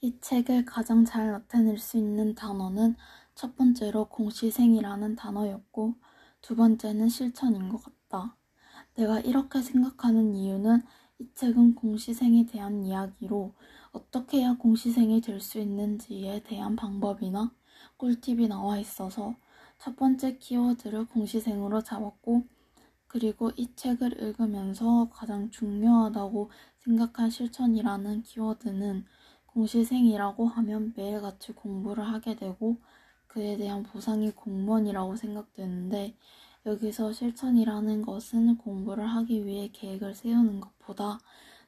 이 책을 가장 잘 나타낼 수 있는 단어는 첫 번째로 공시생이라는 단어였고 두 번째는 실천인 것 같다. 내가 이렇게 생각하는 이유는 이 책은 공시생에 대한 이야기로 어떻게 해야 공시생이 될 수 있는지에 대한 방법이나 꿀팁이 나와 있어서 첫 번째 키워드를 공시생으로 잡았고 그리고 이 책을 읽으면서 가장 중요하다고 생각한 실천이라는 키워드는 공시생이라고 하면 매일같이 공부를 하게 되고 그에 대한 보상이 공무원이라고 생각되는데 여기서 실천이라는 것은 공부를 하기 위해 계획을 세우는 것보다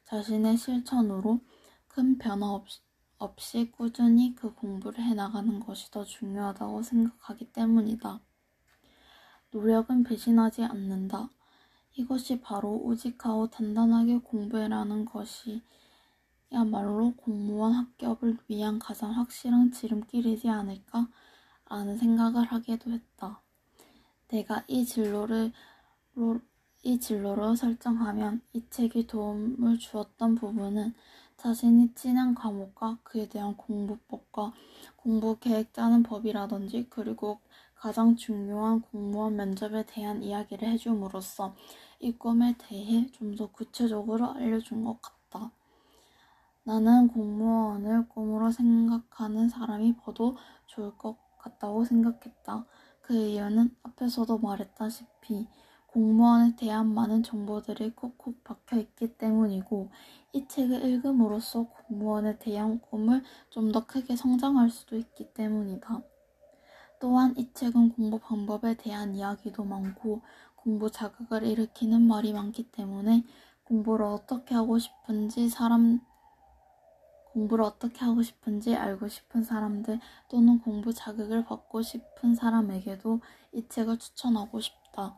자신의 실천으로 큰 변화 없이, 없이 꾸준히 그 공부를 해나가는 것이 더 중요하다고 생각하기 때문이다. 노력은 배신하지 않는다. 이것이 바로 우직하고 단단하게 공부해라는 것이야말로 공무 원 합격을 위한 가장 확실한 지름길이지 않을까 라는 생각을 하기도 했다. 내가 이 진로를 이 진로로 설정하면 이 책이 도움을 주었던 부분은 자신이 친한 과목과 그에 대한 공부법과 공부 계획 짜는 법이라든지 그리고 가장 중요한 공무원 면접에 대한 이야기를 해줌으로써 이 꿈에 대해 좀 더 구체적으로 알려준 것 같다. 나는 공무원을 꿈으로 생각하는 사람이 더도 좋을 것 같다고 생각했다. 그 이유는 앞에서도 말했다시피 공무원에 대한 많은 정보들이 콕콕 박혀 있기 때문이고 이 책을 읽음으로써 공무원에 대한 꿈을 좀 더 크게 성장할 수도 있기 때문이다. 또한 이 책은 공부 방법에 대한 이야기도 많고 공부 자극을 일으키는 말이 많기 때문에 공부를 어떻게 하고 싶은지 사람 공부를 어떻게 하고 싶은지 알고 싶은 사람들 또는 공부 자극을 받고 싶은 사람에게도 이 책을 추천하고 싶다.